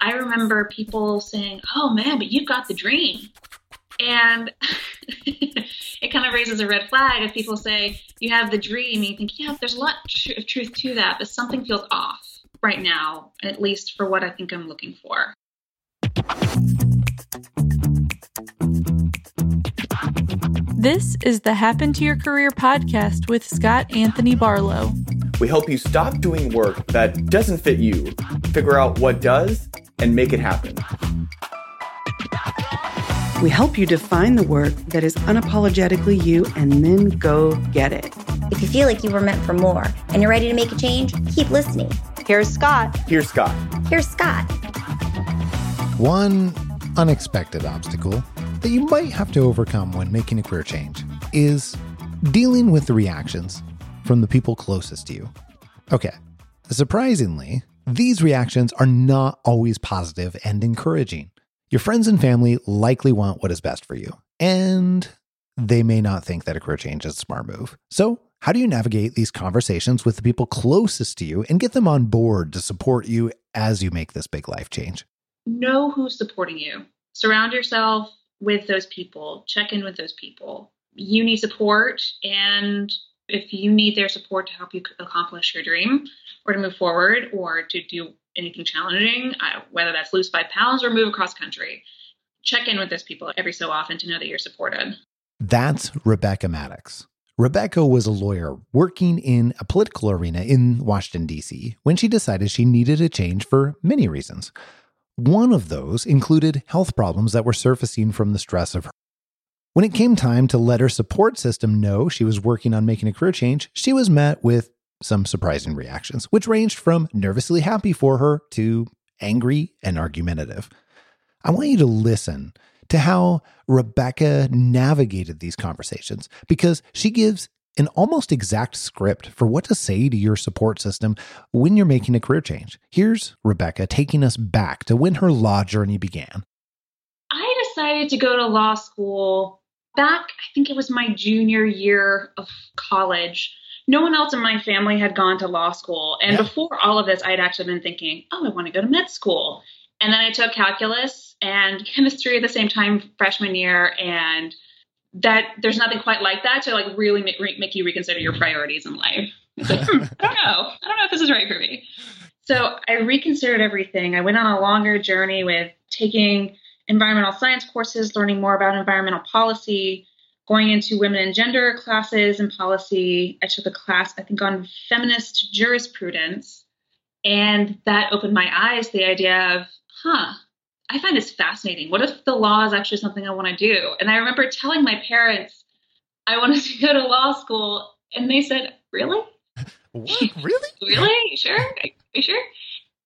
I remember people saying, "Oh man, but you've got the dream," and it kind of raises a red flag if people say you have the dream. And you think, yeah, there's a lot of truth to that, but something feels off right now, at least for what I think I'm looking for. This is the Happen to Your Career podcast with Scott Anthony Barlow. We help you stop doing work that doesn't fit you, figure out what does, and make it happen. We help you define the work that is unapologetically you and then go get it. If you feel like you were meant for more and you're ready to make a change, keep listening. Here's Scott. Here's Scott. Here's Scott. One unexpected obstacle that you might have to overcome when making a career change is dealing with the reactions from the people closest to you. Okay, surprisingly, these reactions are not always positive and encouraging. Your friends and family likely want what is best for you, and they may not think that a career change is a smart move. So, how do you navigate these conversations with the people closest to you and get them on board to support you as you make this big life change? Know who's supporting you. Surround yourself with those people, check in with those people. You need support, and if you need their support to help you accomplish your dream or to move forward or to do anything challenging, uh, whether that's lose five pounds or move across country, check in with those people every so often to know that you're supported. That's Rebecca Maddox. Rebecca was a lawyer working in a political arena in Washington, D.C., when she decided she needed a change for many reasons. One of those included health problems that were surfacing from the stress of her. When it came time to let her support system know she was working on making a career change, she was met with some surprising reactions, which ranged from nervously happy for her to angry and argumentative. I want you to listen to how Rebecca navigated these conversations because she gives an almost exact script for what to say to your support system when you're making a career change. Here's Rebecca taking us back to when her law journey began. I decided to go to law school back, I think it was my junior year of college. No one else in my family had gone to law school. And yeah. before all of this, I had actually been thinking, oh, I want to go to med school. And then I took calculus and chemistry at the same time freshman year and that there's nothing quite like that to like really make, make you reconsider your priorities in life. Like, hmm, I don't know. I don't know if this is right for me. So I reconsidered everything. I went on a longer journey with taking environmental science courses, learning more about environmental policy, going into women and gender classes and policy. I took a class, I think, on feminist jurisprudence. And that opened my eyes to the idea of, huh, I find this fascinating. What if the law is actually something I want to do? And I remember telling my parents I wanted to go to law school, and they said, Really? Really? really? Sure? Are you sure?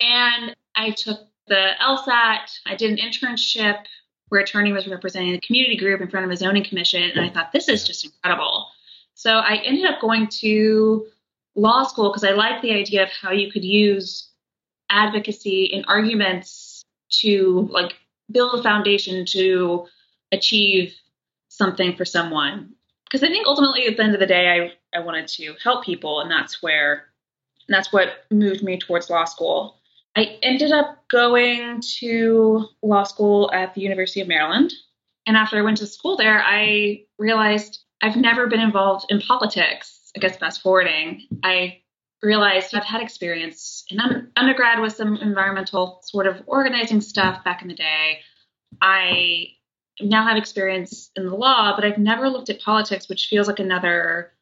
And I took the LSAT. I did an internship where a attorney was representing the community group in front of a zoning commission, and I thought this is just incredible. So I ended up going to law school because I liked the idea of how you could use advocacy and arguments to like build a foundation to achieve something for someone because i think ultimately at the end of the day i, I wanted to help people and that's where that's what moved me towards law school i ended up going to law school at the university of maryland. And after i went to school there i realized i've never been involved in politics. I guess fast forwarding i realized I've had experience in undergrad with some environmental sort of organizing stuff back in the day. I now have experience in the law, but I've never looked at politics, which feels like another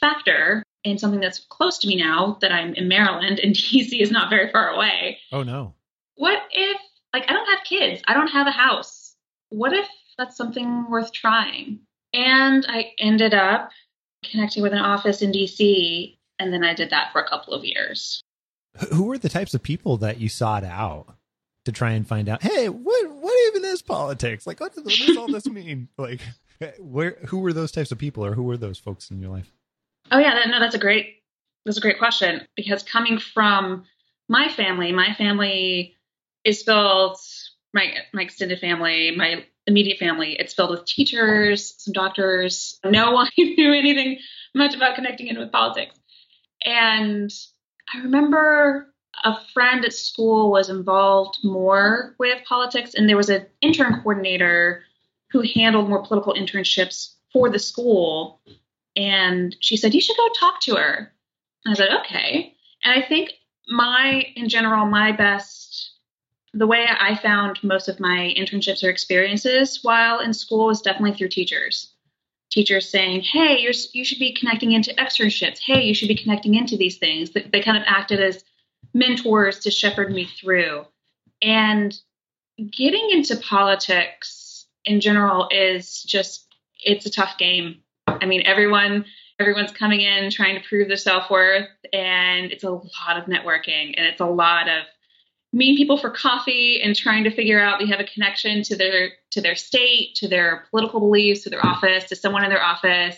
factor in something that's close to me now that I'm in Maryland and DC is not very far away. Oh, no. What if, like, I don't have kids, I don't have a house. What if that's something worth trying? And I ended up connecting with an office in DC and then I did that for a couple of years. Who were the types of people that you sought out to try and find out? Hey, what what even is politics? Like, what does, what does all this mean? Like, eh, where who were those types of people, or who were those folks in your life? Oh yeah, no, that's a great that's a great question because coming from my family, my family is filled my my extended family, my immediate family. It's filled with teachers, some doctors. No one knew anything much about connecting in with politics. And I remember a friend at school was involved more with politics, and there was an intern coordinator who handled more political internships for the school. And she said, You should go talk to her. And I said, Okay. And I think my, in general, my best, the way I found most of my internships or experiences while in school was definitely through teachers. Teachers saying, Hey, you're, you should be connecting into externships. Hey, you should be connecting into these things. They kind of acted as mentors to shepherd me through. And getting into politics in general is just it's a tough game. I mean, everyone everyone's coming in trying to prove their self-worth and it's a lot of networking and it's a lot of meeting people for coffee and trying to figure out they have a connection to their to their state, to their political beliefs, to their office, to someone in their office.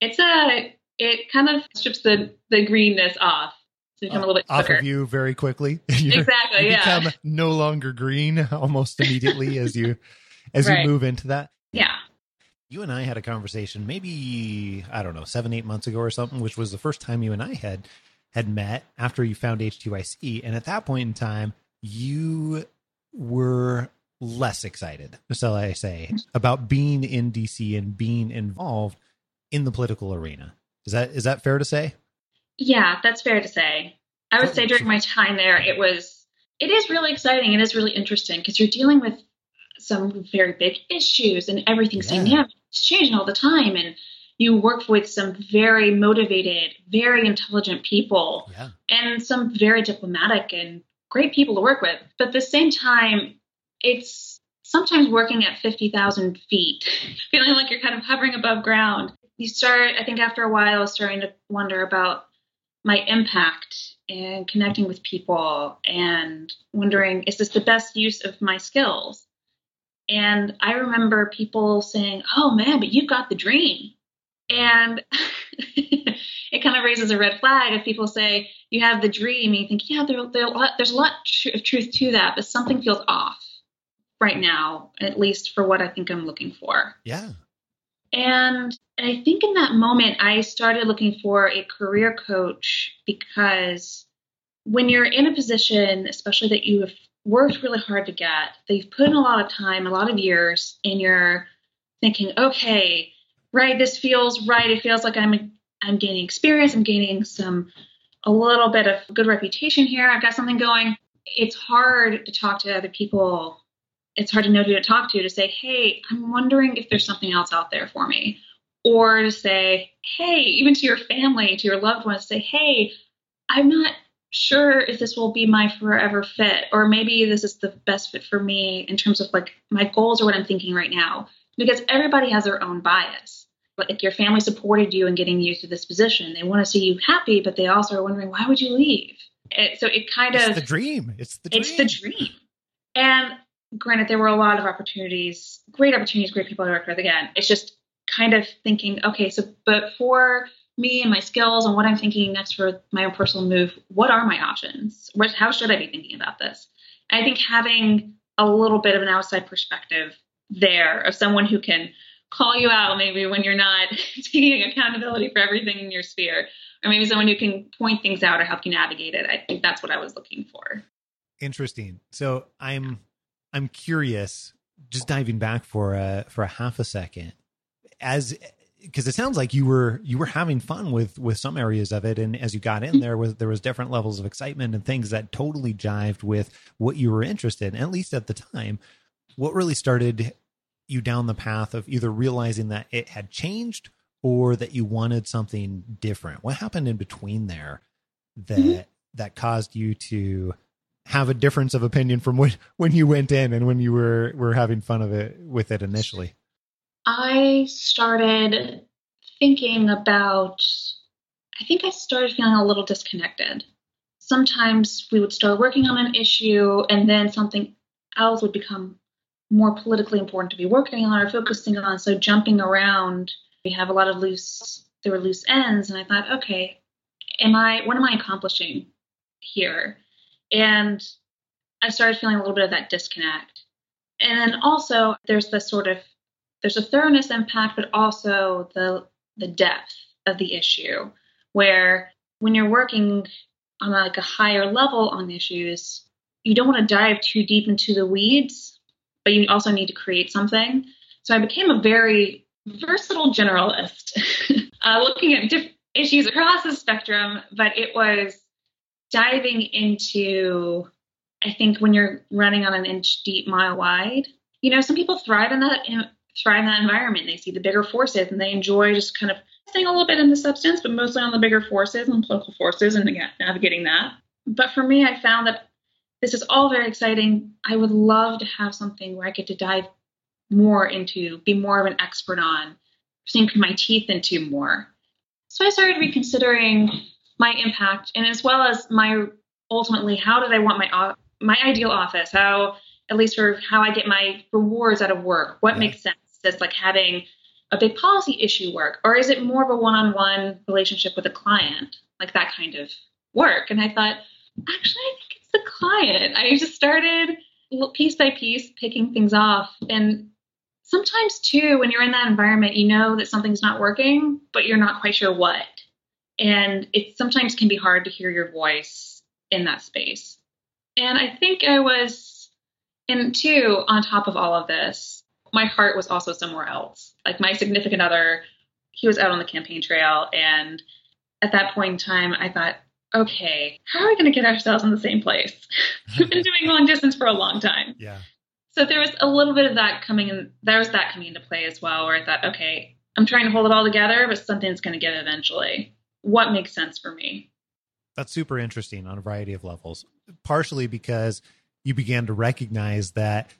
It's a it kind of strips the the greenness off become a little bit off of you very quickly. exactly. You yeah. become no longer green almost immediately as you as right. you move into that. Yeah. You and I had a conversation maybe I don't know seven eight months ago or something, which was the first time you and I had had met after you found HTYC, and at that point in time, you were less excited, shall I say, about being in DC and being involved in the political arena. Is that is that fair to say? Yeah, that's fair to say. I would say during my time there, it was, it is really exciting. It is really interesting because you're dealing with some very big issues and everything's yeah. dynamic. It's changing all the time. And you work with some very motivated, very intelligent people yeah. and some very diplomatic and great people to work with. But at the same time, it's sometimes working at 50,000 feet, feeling like you're kind of hovering above ground. You start, I think after a while, starting to wonder about my impact and connecting with people and wondering is this the best use of my skills and i remember people saying oh man but you've got the dream. And it kind of raises a red flag if people say you have the dream. And you think yeah there, there, there's a lot of truth to that but something feels off right now at least for what i think i'm looking for. Yeah. And I think in that moment, I started looking for a career coach because when you're in a position, especially that you have worked really hard to get, they've put in a lot of time, a lot of years, and you're thinking, okay, right, this feels right. It feels like I'm I'm gaining experience. I'm gaining some a little bit of good reputation here. I've got something going. It's hard to talk to other people it's hard to know who to talk to to say, hey, I'm wondering if there's something else out there for me. Or to say, hey, even to your family, to your loved ones, say, hey, I'm not sure if this will be my forever fit, or maybe this is the best fit for me in terms of like my goals or what I'm thinking right now. Because everybody has their own bias. But Like your family supported you in getting you to this position. They want to see you happy, but they also are wondering, why would you leave? It, so it kind it's of the dream. It's the dream. It's the dream. And granted, there were a lot of opportunities, great opportunities, great people to work with. Again, it's just kind of thinking, okay, so but for me and my skills and what I'm thinking next for my own personal move, what are my options? How should I be thinking about this? And I think having a little bit of an outside perspective there of someone who can call you out maybe when you're not taking accountability for everything in your sphere, or maybe someone who can point things out or help you navigate it. I think that's what I was looking for. Interesting. So I'm I'm curious, just diving back for a for a half a second, as because it sounds like you were you were having fun with with some areas of it, and as you got in there, was there was different levels of excitement and things that totally jived with what you were interested in, at least at the time. What really started you down the path of either realizing that it had changed or that you wanted something different? What happened in between there that mm-hmm. that caused you to have a difference of opinion from when when you went in and when you were were having fun of it with it initially? I started thinking about I think I started feeling a little disconnected. Sometimes we would start working on an issue and then something else would become more politically important to be working on or focusing on. So jumping around, we have a lot of loose there were loose ends and I thought, okay, am I what am I accomplishing here? And I started feeling a little bit of that disconnect. And then also there's the sort of there's a thoroughness impact, but also the the depth of the issue, where when you're working on like a higher level on issues, you don't want to dive too deep into the weeds, but you also need to create something. So I became a very versatile generalist, uh, looking at different issues across the spectrum, but it was diving into, I think, when you're running on an inch deep, mile wide. You know, some people thrive in that thrive in that environment. They see the bigger forces and they enjoy just kind of staying a little bit in the substance, but mostly on the bigger forces and political forces and again, navigating that. But for me, I found that this is all very exciting. I would love to have something where I get to dive more into, be more of an expert on, sink my teeth into more. So I started reconsidering my impact and as well as my ultimately how did I want my my ideal office, how at least for how I get my rewards out of work, what yeah. makes sense. Does like having a big policy issue work, or is it more of a one-on-one relationship with a client, like that kind of work? And I thought, actually, I think it's the client. I just started piece by piece picking things off, and sometimes too, when you're in that environment, you know that something's not working, but you're not quite sure what. And it sometimes can be hard to hear your voice in that space. And I think I was, and two, on top of all of this, my heart was also somewhere else. Like my significant other, he was out on the campaign trail. And at that point in time, I thought, okay, how are we going to get ourselves in the same place? We've been doing long distance for a long time. Yeah. So there was a little bit of that coming in. There was that coming into play as well, where I thought, okay, I'm trying to hold it all together, but something's going to give eventually. What makes sense for me? That's super interesting on a variety of levels. Partially because you began to recognize that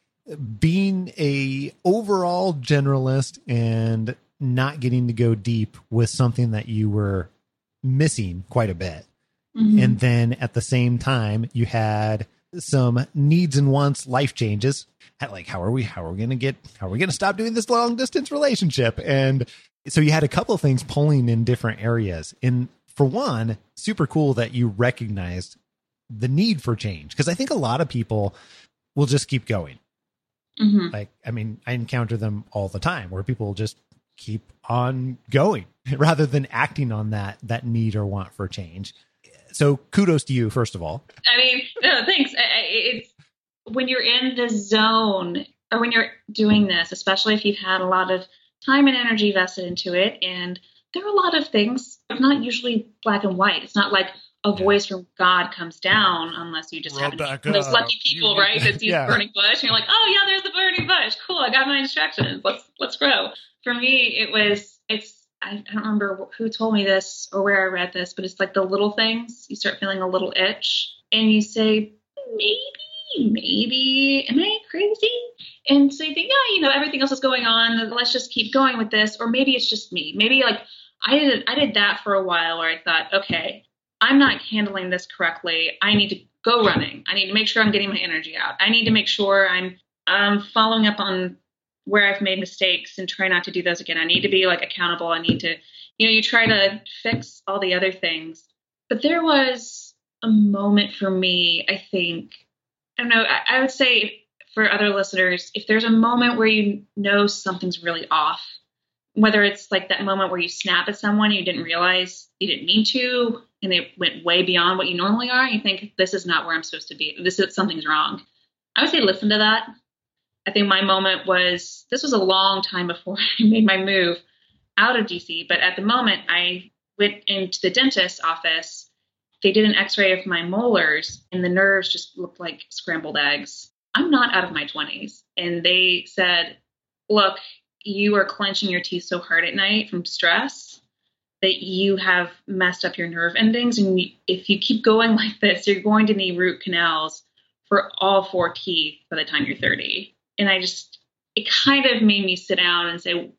being a overall generalist and not getting to go deep was something that you were missing quite a bit. Mm-hmm. And then at the same time, you had some needs and wants life changes like how are we how are we gonna get how are we gonna stop doing this long distance relationship and so you had a couple of things pulling in different areas and for one super cool that you recognized the need for change because i think a lot of people will just keep going mm-hmm. like i mean i encounter them all the time where people just keep on going rather than acting on that that need or want for change. So kudos to you first of all. I mean no, thanks. It's when you're in the zone or when you're doing this especially if you've had a lot of time and energy vested into it and there are a lot of things it's not usually black and white. It's not like a voice from God comes down unless you just have those lucky people, you, right? That see yeah. the burning bush, and you're like, oh yeah, there's the burning bush. Cool, I got my instructions. Let's let's grow. For me, it was it's I, don't remember who told me this or where I read this, but it's like the little things. You start feeling a little itch, and you say, maybe, maybe, am I crazy? And so you think, yeah, you know, everything else is going on. Let's just keep going with this, or maybe it's just me. Maybe like I did, I did that for a while, where I thought, okay, I'm not handling this correctly. I need to go running. I need to make sure I'm getting my energy out. I need to make sure I'm um, following up on where I've made mistakes and try not to do those again. I need to be like accountable. I need to, you know, you try to fix all the other things. But there was a moment for me, I think, I don't know, I, I would say for other listeners, if there's a moment where you know something's really off, whether it's like that moment where you snap at someone you didn't realize you didn't mean to, and they went way beyond what you normally are, and you think, this is not where I'm supposed to be. This is something's wrong. I would say listen to that I think my moment was this was a long time before I made my move out of DC, but at the moment I went into the dentist's office. They did an x ray of my molars, and the nerves just looked like scrambled eggs. I'm not out of my 20s. And they said, Look, you are clenching your teeth so hard at night from stress that you have messed up your nerve endings. And if you keep going like this, you're going to need root canals for all four teeth by the time you're 30 and I just it kind of made me sit down and say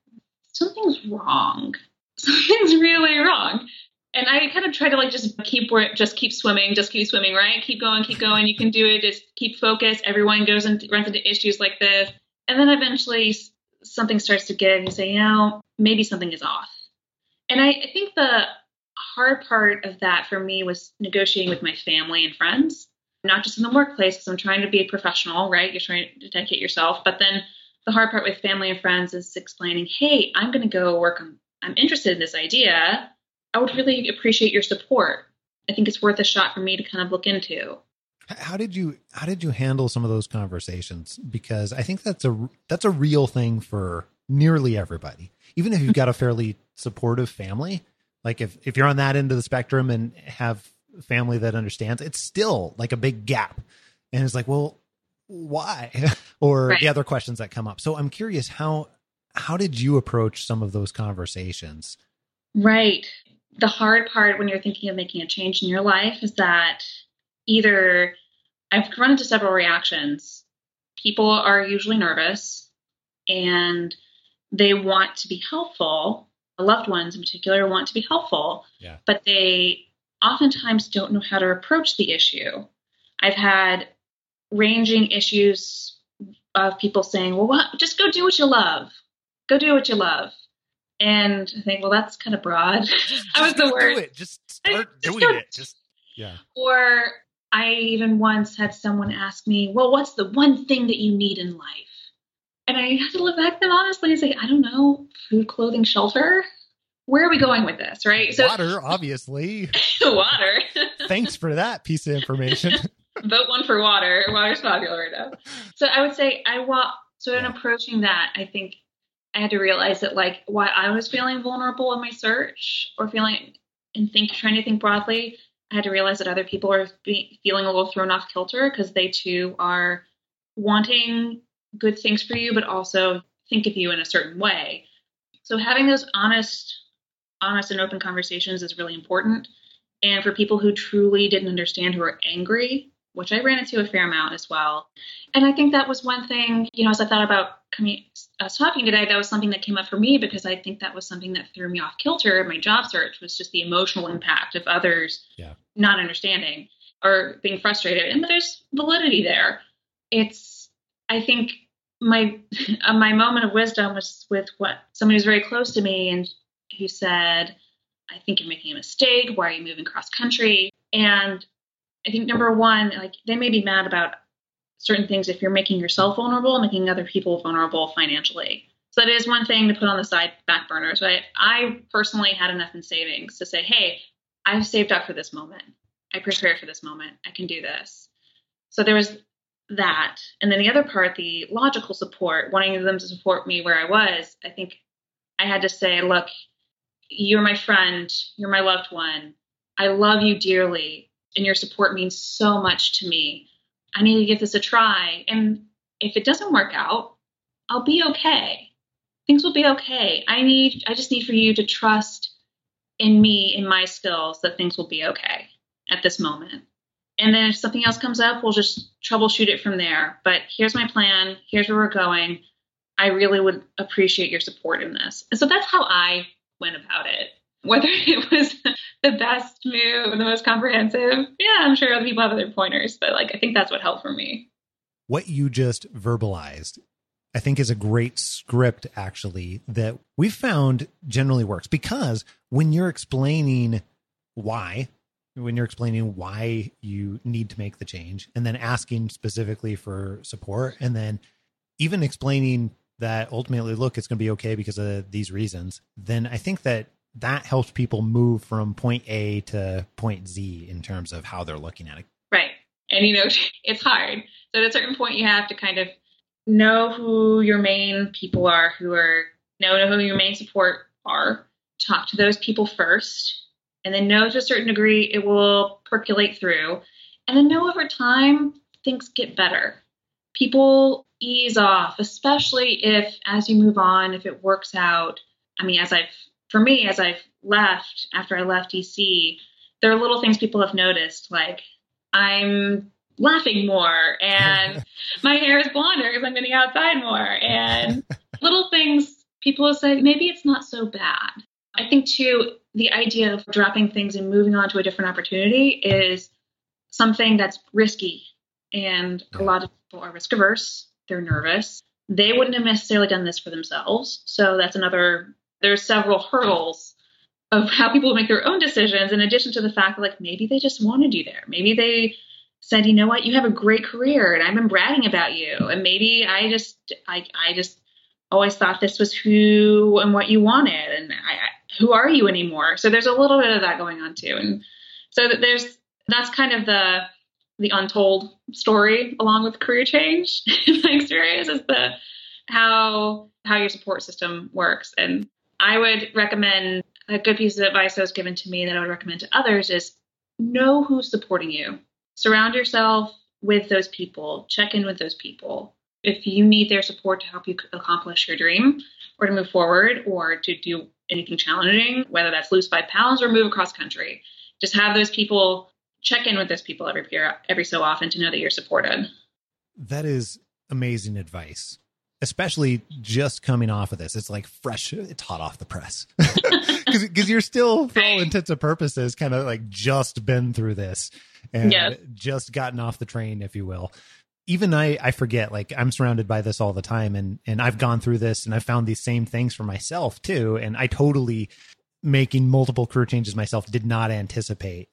something's wrong. Something's really wrong. And I kind of try to like just keep just keep swimming, just keep swimming, right? Keep going, keep going. You can do it. Just keep focused. Everyone goes and runs into issues like this, and then eventually something starts to give. You say, you know, maybe something is off. And I, I think the hard part of that for me was negotiating with my family and friends not just in the workplace, because I'm trying to be a professional, right? You're trying to dedicate yourself. But then the hard part with family and friends is explaining, hey, I'm going to go work on, I'm interested in this idea. I would really appreciate your support. I think it's worth a shot for me to kind of look into. How did you how did you handle some of those conversations? Because I think that's a that's a real thing for nearly everybody. Even if you've got a fairly supportive family, like if if you're on that end of the spectrum and have family that understands, it's still like a big gap. And it's like, well, why? or Right. the other questions that come up. So I'm curious how how did you approach some of those conversations? Right. The hard part when you're thinking of making a change in your life is that either I've run into several reactions. People are usually nervous and they want to be helpful. Loved ones in particular want to be helpful, Yeah. but they oftentimes don't know how to approach the issue. I've had ranging issues of people saying, well, what? just go do what you love. Go do what you love. And I think, well, that's kind of broad. Just, That was just the go do it. Just start Just doing it. Just yeah. Or I even once had someone ask me, well, what's the one thing that you need in life? And I had to look back at them honestly and say, I don't know, food, clothing, shelter. Where are we going with this, right? So Water, obviously. water. Thanks for that piece of information. Vote one for water. Water's popular right now. So I would say I want. So in approaching that, I think I had to realize that like while I was feeling vulnerable in my search or feeling and think trying to think broadly, I had to realize that other people are be, feeling a little thrown off kilter because they too are wanting good things for you, but also think of you in a certain way. So having those honest, honest and open conversations is really important. And for people who truly didn't understand, who were angry, which I ran into a fair amount as well. And I think that was one thing, you know, as I thought about coming, us uh, talking today, that was something that came up for me because I think that was something that threw me off kilter in my job search was just the emotional impact of others Yeah. not understanding or being frustrated. And there's validity there. It's, I think my uh, my moment of wisdom was with what somebody who's very close to me and who said, I think you're making a mistake. Why are you moving cross country? And I think number one, like they may be mad about certain things if you're making yourself vulnerable, making other people vulnerable financially. So that is one thing to put on the side back burners. But I personally had enough in savings to say, hey, I've saved up for this moment. I prepared for this moment. I can do this. So there was that. And then the other part, the logical support, wanting them to support me where I was, I think I had to say, look, you're my friend, you're my loved one. I love you dearly, and your support means so much to me. I need to give this a try. And if it doesn't work out, I'll be okay. Things will be okay. I need I just need for you to trust in me, in my skills, that things will be okay at this moment. And then if something else comes up, we'll just troubleshoot it from there. But here's my plan. Here's where we're going. I really would appreciate your support in this. And so that's how I went about it. Whether it was the best move, the most comprehensive, yeah, I'm sure other people have other pointers, but like I think that's what helped for me. what you just verbalized i think is a great script actually that we've found generally works because when you're explaining why when you're explaining why you need to make the change and then asking specifically for support and then even explaining that ultimately look it's going to be okay because of these reasons then i think that that helps people move from point a to point z in terms of how they're looking at it Right. And you know, it's hard. So at a certain point you have to kind of know who your main people are who are know who your main support are. Talk to those people first. And then know to a certain degree it will percolate through. And then know over time things get better. People ease off, especially if as you move on, if it works out. I mean, as I've for me, as I've left after I left DC, there are little things people have noticed, like I'm laughing more and my hair is blonder because I'm getting outside more and little things people will say maybe it's not so bad. I think too the idea of dropping things and moving on to a different opportunity is something that's risky and a lot of people are risk averse, they're nervous. They wouldn't have necessarily done this for themselves. So that's another there's several hurdles of how people make their own decisions in addition to the fact that like maybe they just wanted you there maybe they said you know what you have a great career and i've been bragging about you and maybe i just i, I just always thought this was who and what you wanted and I, I, who are you anymore so there's a little bit of that going on too and So that there's that's kind of the the untold story along with career change in my experience is the how how your support system works. And I would recommend a good piece of advice that was given to me that I would recommend to others is know who's supporting you. Surround yourself with those people. Check in with those people. If you need their support to help you accomplish your dream or to move forward or to do anything challenging, whether that's lose five pounds or move across country, just have those people check in with those people every year, every so often to know that you're supported. That is amazing advice especially just coming off of this. It's like fresh, it's hot off the press. Because you're still, for all intents and purposes, kind of like just been through this and yes. just gotten off the train, if you will. Even I, I forget, like I'm surrounded by this all the time and, and I've gone through this and I've found these same things for myself too. And I totally making multiple career changes myself did not anticipate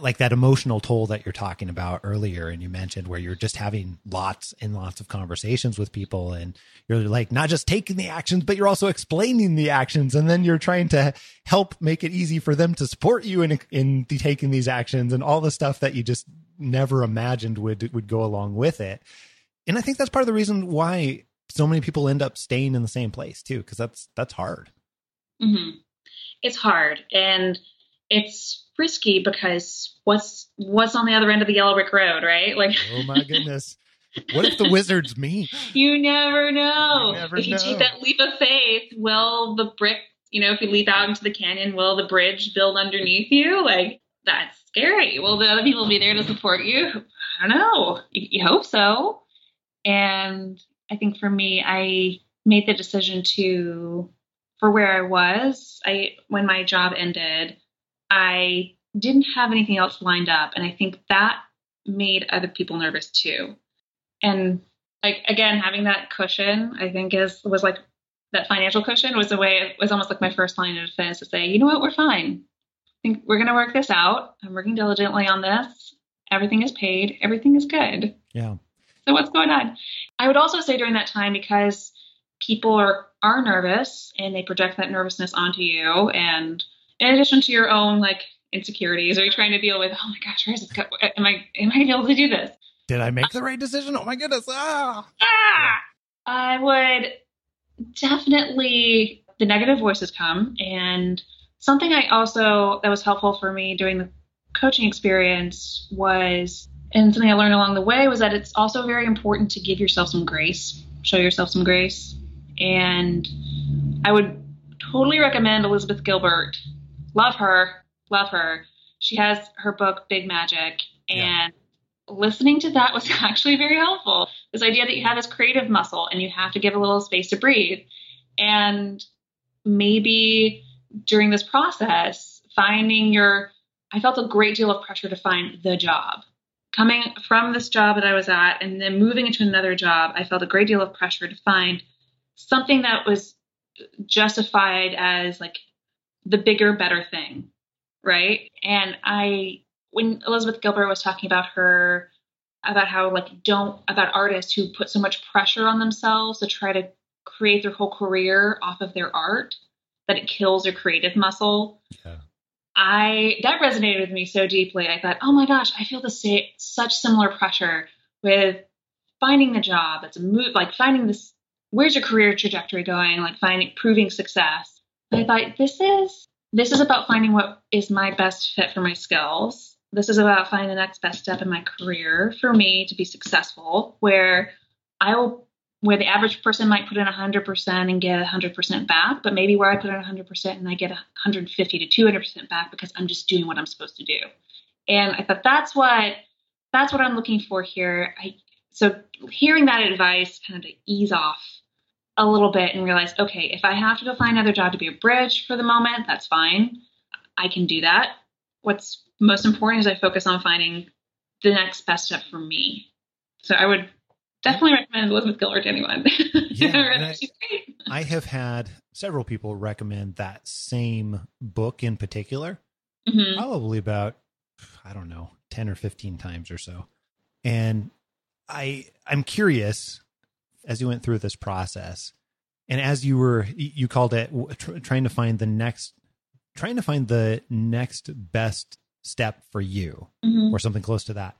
like that emotional toll that you're talking about earlier and you mentioned where you're just having lots and lots of conversations with people and you're like not just taking the actions but you're also explaining the actions and then you're trying to help make it easy for them to support you in in the taking these actions and all the stuff that you just never imagined would would go along with it and i think that's part of the reason why so many people end up staying in the same place too because that's that's hard mm-hmm. it's hard and it's risky because what's what's on the other end of the yellow brick road, right? Like Oh my goodness. What if the wizard's me? You never know. You never if you know. take that leap of faith, will the brick, you know, if you leap out into the canyon, will the bridge build underneath you? Like that's scary. Will the other people be there to support you? I don't know. You, hope so. And I think for me, I made the decision to for where I was, I when my job ended, I didn't have anything else lined up. And I think that made other people nervous too. And like again, having that cushion, I think is was like that financial cushion was a way it was almost like my first line of defense to say, you know what, we're fine. I think we're gonna work this out. I'm working diligently on this. Everything is paid, everything is good. Yeah. So what's going on? I would also say during that time because people are are nervous and they project that nervousness onto you and in addition to your own like insecurities, are you trying to deal with, oh my gosh, where is this? Go- am I am I gonna be able to do this? Did I make the right decision? Oh my goodness! Ah, ah! I would definitely the negative voices come, and something I also that was helpful for me during the coaching experience was, and something I learned along the way was that it's also very important to give yourself some grace, show yourself some grace, and I would totally recommend Elizabeth Gilbert love her, love her. She has her book Big Magic, and yeah. listening to that was actually very helpful. This idea that you have this creative muscle and you have to give a little space to breathe, and maybe during this process, finding your I felt a great deal of pressure to find the job. Coming from this job that I was at and then moving into another job, I felt a great deal of pressure to find something that was justified as like the bigger, better thing, right? And I, when Elizabeth Gilbert was talking about her, about how like don't about artists who put so much pressure on themselves to try to create their whole career off of their art that it kills your creative muscle. Yeah. I that resonated with me so deeply. I thought, oh my gosh, I feel the same such similar pressure with finding the job. It's a move like finding this. Where's your career trajectory going? Like finding proving success. I thought this is this is about finding what is my best fit for my skills. This is about finding the next best step in my career for me to be successful, where I will where the average person might put in 100% and get 100% back, but maybe where I put in 100% and I get 150 to 200% back because I'm just doing what I'm supposed to do. And I thought that's what that's what I'm looking for here. I, so hearing that advice kind of to ease off a little bit and realize, okay, if I have to go find another job to be a bridge for the moment, that's fine. I can do that. What's most important is I focus on finding the next best step for me. So I would definitely recommend Elizabeth Gilbert to anyone. Yeah, I, I, have had several people recommend that same book in particular, mm-hmm. probably about I don't know, ten or fifteen times or so. And I I'm curious as you went through this process and as you were you called it trying to find the next trying to find the next best step for you Mhm. or something close to that.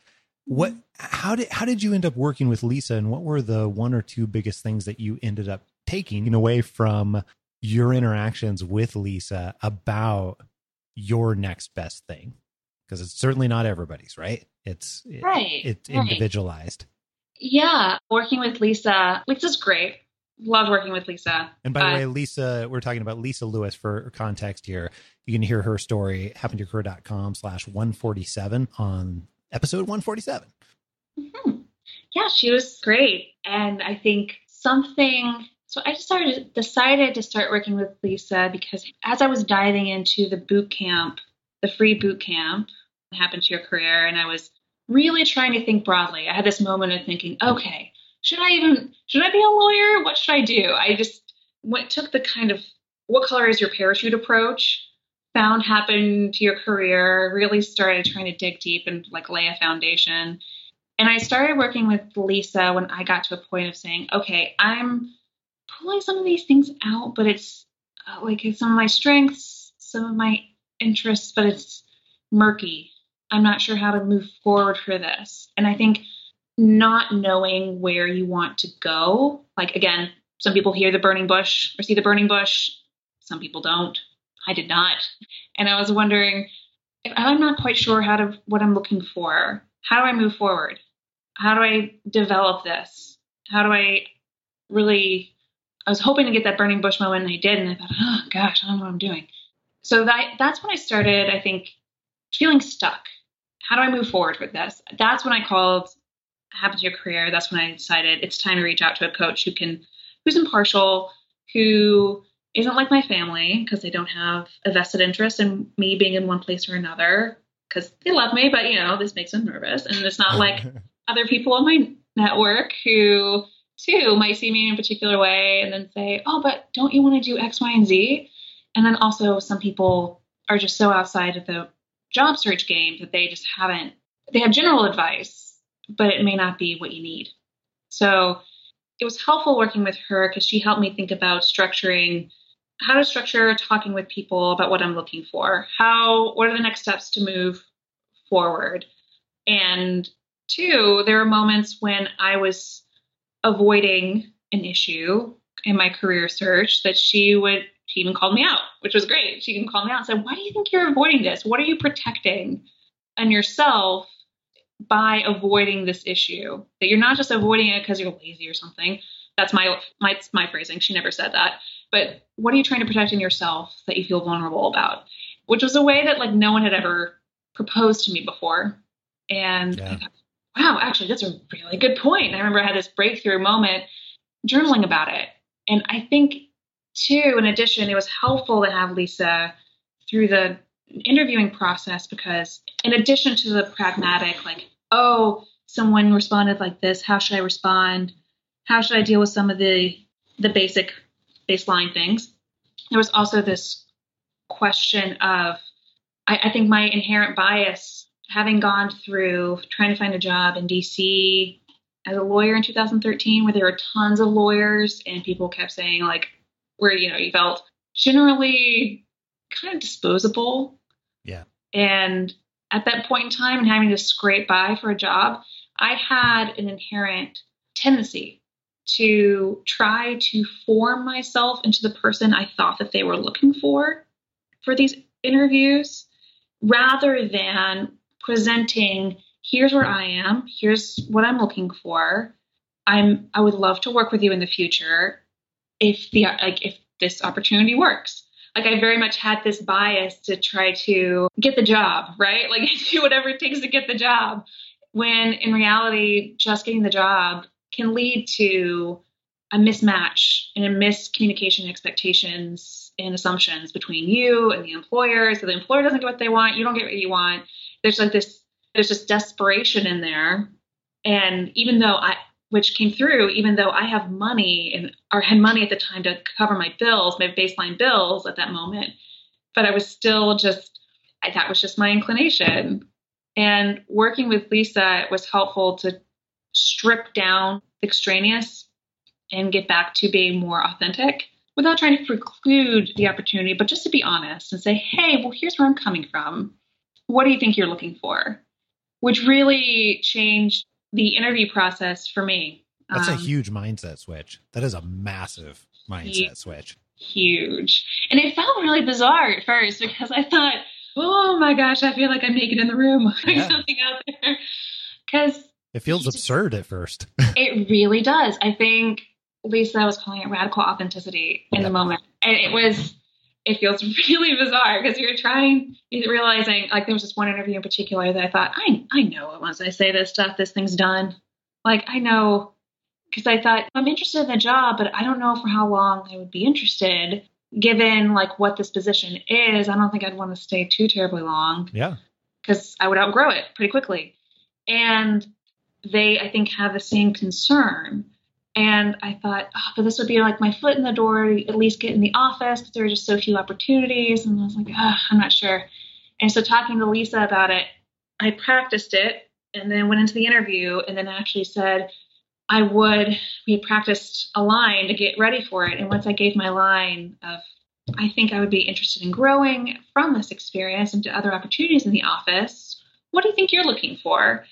What how did how did you end up working with Lisa and what were the one or two biggest things that you ended up taking away from your interactions with Lisa about your next best thing? Because it's certainly not everybody's, right? It's it- Right, it's right. individualized. Yeah, working with Lisa. Lisa's great. Loved working with Lisa. And by the Uh, way, Lisa, we're talking about Lisa Lewis for context here. You can hear her story, happentoyourcareer.com slash 147 on episode 147. Mhm. Yeah, she was great. And I think something, so I started, decided to start working with Lisa because as I was diving into the boot camp, the free boot camp, that Happen to Your Career, and I was really trying to think broadly. I had this moment of thinking, okay, should I even, should I be a lawyer? What should I do? I just went, took the kind of, what color is your parachute approach? Found Happen to Your Career, really started trying to dig deep and like lay a foundation. And I started working with Lisa when I got to a point of saying, okay, I'm pulling some of these things out, but it's uh, like it's some of my strengths, some of my interests, but it's murky. I'm not sure how to move forward for this. And I think not knowing where you want to go, like again, some people hear the burning bush or see the burning bush, some people don't. I did not. And I was wondering if I'm not quite sure how to what I'm looking for. How do I move forward? How do I develop this? How do I really I was hoping to get that burning bush moment and I did and I thought, oh gosh, I don't know what I'm doing. So that that's when I started, I think, feeling stuck. How do I move forward with this? That's when I called Happen to Your Career. That's when I decided it's time to reach out to a coach who can who's impartial, who isn't like my family because they don't have a vested interest in me being in one place or another because they love me, but you know, this makes them nervous. And it's not like other people on my network who too might see me in a particular way and then say, oh, but don't you want to do X, Y, and Z? And then also some people are just so outside of the job search game that they just haven't, they have general advice, but it may not be what you need. So it was helpful working with her because she helped me think about structuring how to structure talking with people about what I'm looking for. How what are the next steps to move forward? And two, there are moments when I was avoiding an issue in my career search that she would she even called me out, which was great. She even called me out and said, Why do you think you're avoiding this? What are you protecting on yourself by avoiding this issue? That you're not just avoiding it because you're lazy or something. That's my my my phrasing. She never said that. But what are you trying to protect in yourself that you feel vulnerable about? Which was a way that like no one had ever proposed to me before. And Yeah. I thought, wow, actually that's a really good point. And I remember I had this breakthrough moment journaling about it. And I think too, in addition, it was helpful to have Lisa through the interviewing process because in addition to the pragmatic, like, oh, someone responded like this, how should I respond? How should I deal with some of the the basic baseline things? There was also this question of I, I think my inherent bias, having gone through trying to find a job in DC as a lawyer in 2013, where there were tons of lawyers and people kept saying like, where you know you felt generally kind of disposable. Yeah. And at that point in time, and having to scrape by for a job, I had an inherent tendency to try to form myself into the person I thought that they were looking for for these interviews rather than presenting here's where I am, here's what I'm looking for. I'm I would love to work with you in the future if the like if this opportunity works. Like I very much had this bias to try to get the job, right? Like do whatever it takes to get the job. When in reality, just getting the job can lead to a mismatch and a miscommunication expectations and assumptions between you and the employer. So the employer doesn't get what they want, you don't get what you want. There's like this there's just desperation in there. And even though I which came through, even though I have money and or had money at the time to cover my bills, my baseline bills at that moment, but I was still just that was just my inclination. And working with Lisa was helpful to strip down the extraneous and get back to being more authentic without trying to preclude the opportunity, but just to be honest and say, hey, well, here's where I'm coming from. what do you think you're looking for? Which really changed the interview process for me. That's a Um, huge mindset switch. That is a massive mindset Ye- switch. huge. And it felt really bizarre at first because I thought, oh my gosh, I feel like I'm naked in the room. Yeah. something out there. Because It feels absurd at first. it really does. I think Lisa was calling it radical authenticity in the moment. And it was, it feels really bizarre because you're trying, you're realizing, like, there was this one interview in particular that I thought, I, I know it once I say this stuff, this thing's done. Like, I know, because I thought, I'm interested in the job, but I don't know for how long I would be interested. Given like what this position is, I don't think I'd want to stay too terribly long yeah. because I would outgrow it pretty quickly. And they, I think, have the same concern. And I thought, oh, but this would be like my foot in the door, to at least get in the office because there are just so few opportunities. And I was like, oh, I'm not sure. And so talking to Lisa about it, I practiced it and then went into the interview and then actually said, I would, we practiced a line to get ready for it. And once I gave my line of, I think I would be interested in growing from this experience into other opportunities in the office. What do you think you're looking for?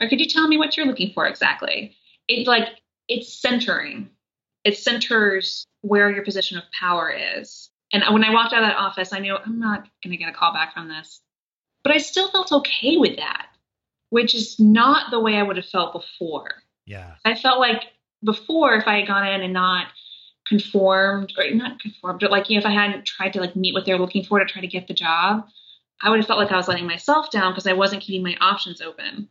Or could you tell me what you're looking for exactly? It's like it's centering. It centers where your position of power is. And when I walked out of that office, I knew I'm not going to get a call back from this. But I still felt okay with that, which is not the way I would have felt before. Yeah. I felt like before, if I had gone in and not conformed, or not conformed, but like you know, if I hadn't tried to like meet what they're looking for to try to get the job, I would have felt like I was letting myself down because I wasn't keeping my options open.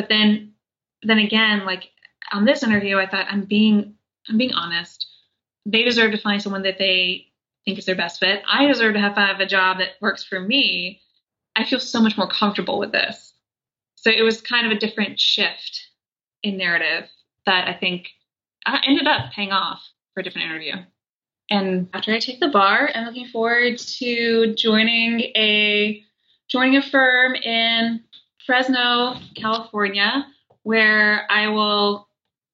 But then, then again, like on this interview, I thought I'm being I'm being honest. They deserve to find someone that they think is their best fit. I deserve to have, have a job that works for me. I feel so much more comfortable with this. So it was kind of a different shift in narrative that I think uh, ended up paying off for a different interview. And after I take the bar, I'm looking forward to joining a joining a firm in Fresno, California, where I will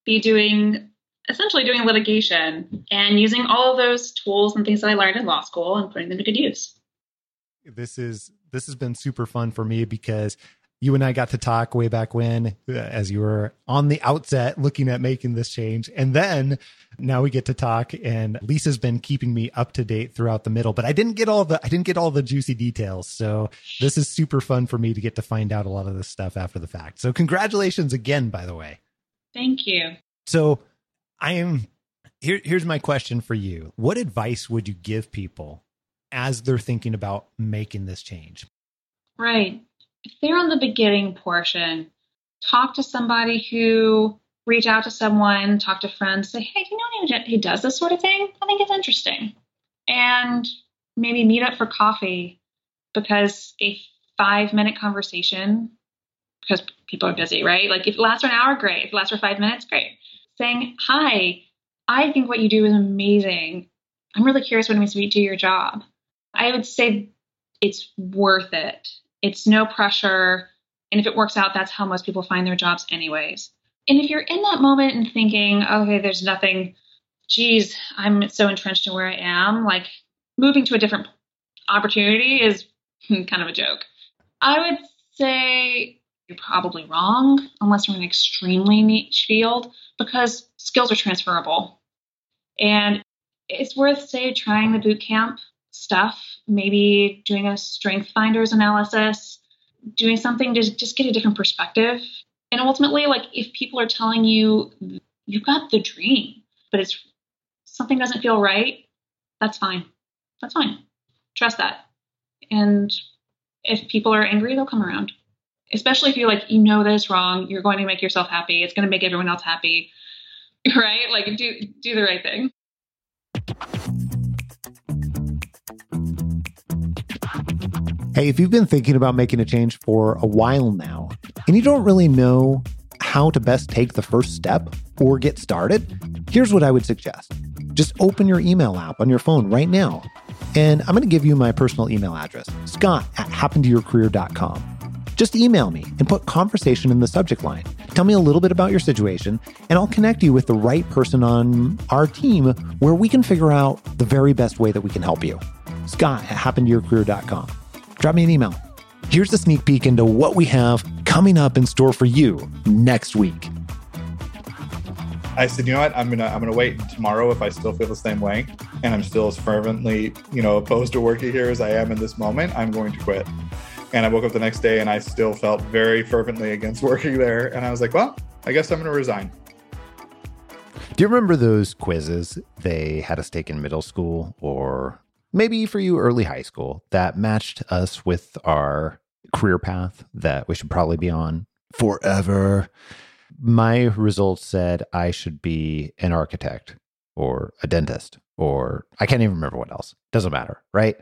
be doing essentially doing litigation and using all of those tools and things that I learned in law school and putting them to good use. This is this has been super fun for me because you and I got to talk way back when, uh, as you were on the outset looking at making this change. And then now we get to talk and Lisa's been keeping me up to date throughout the middle, but I didn't get all the, I didn't get all the juicy details. So this is super fun for me to get to find out a lot of this stuff after the fact. So congratulations again, by the way. Thank you. So I am here. Here's my question for you. What advice would you give people as they're thinking about making this change? Right. If they're on the beginning portion, talk to somebody who reach out to someone, talk to friends, say, hey, do you know anyone who does this sort of thing? I think it's interesting. And maybe meet up for coffee because a five minute conversation, because people are busy, right? Like if it lasts for an hour, great. If it lasts for five minutes, great. Saying, hi, I think what you do is amazing. I'm really curious what it means to do your job. I would say it's worth it. It's no pressure. And if it works out, that's how most people find their jobs, anyways. And if you're in that moment and thinking, okay, there's nothing, geez, I'm so entrenched in where I am, like moving to a different opportunity is kind of a joke. I would say you're probably wrong unless you're in an extremely niche field because skills are transferable. And it's worth, say, trying the boot camp stuff, maybe doing a strength finders analysis, doing something to just get a different perspective. And ultimately, like if people are telling you you've got the dream, but it's something doesn't feel right, that's fine. That's fine. Trust that. And if people are angry, they'll come around. Especially if you're like you know that it's wrong, you're going to make yourself happy. It's going to make everyone else happy. Right? Like do do the right thing. Hey, if you've been thinking about making a change for a while now and you don't really know how to best take the first step or get started, here's what I would suggest. Just open your email app on your phone right now. And I'm going to give you my personal email address, scott at happentoyourcareer.com. Just email me and put conversation in the subject line. Tell me a little bit about your situation, and I'll connect you with the right person on our team where we can figure out the very best way that we can help you. Scott at happentoyourcareer.com. Drop me an email. Here's a sneak peek into what we have coming up in store for you next week. I said, you know what? I'm gonna I'm gonna wait tomorrow if I still feel the same way and I'm still as fervently, you know, opposed to working here as I am in this moment. I'm going to quit. And I woke up the next day and I still felt very fervently against working there. And I was like, well, I guess I'm gonna resign. Do you remember those quizzes they had us take in middle school or maybe for you early high school that matched us with our career path that we should probably be on forever? my results said I should be an architect or a dentist or I can't even remember what else. Doesn't matter, right?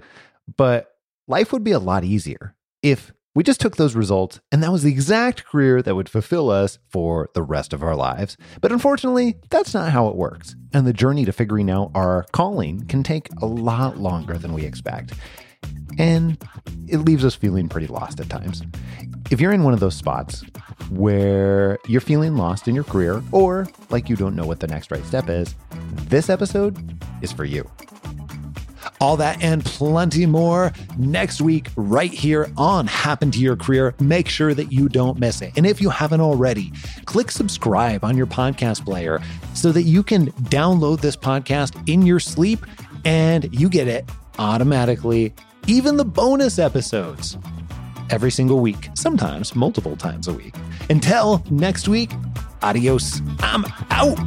But life would be a lot easier if we just took those results and that was the exact career that would fulfill us for the rest of our lives. But unfortunately, that's not how it works. And the journey to figuring out our calling can take a lot longer than we expect. And it leaves us feeling pretty lost at times. If you're in one of those spots where you're feeling lost in your career or like you don't know what the next right step is, this episode is for you. All that and plenty more next week, right here on Happen to Your Career. Make sure that you don't miss it. And if you haven't already, click subscribe on your podcast player so that you can download this podcast in your sleep and you get it automatically, even the bonus episodes every single week, sometimes multiple times a week. Until next week, adios. I'm out.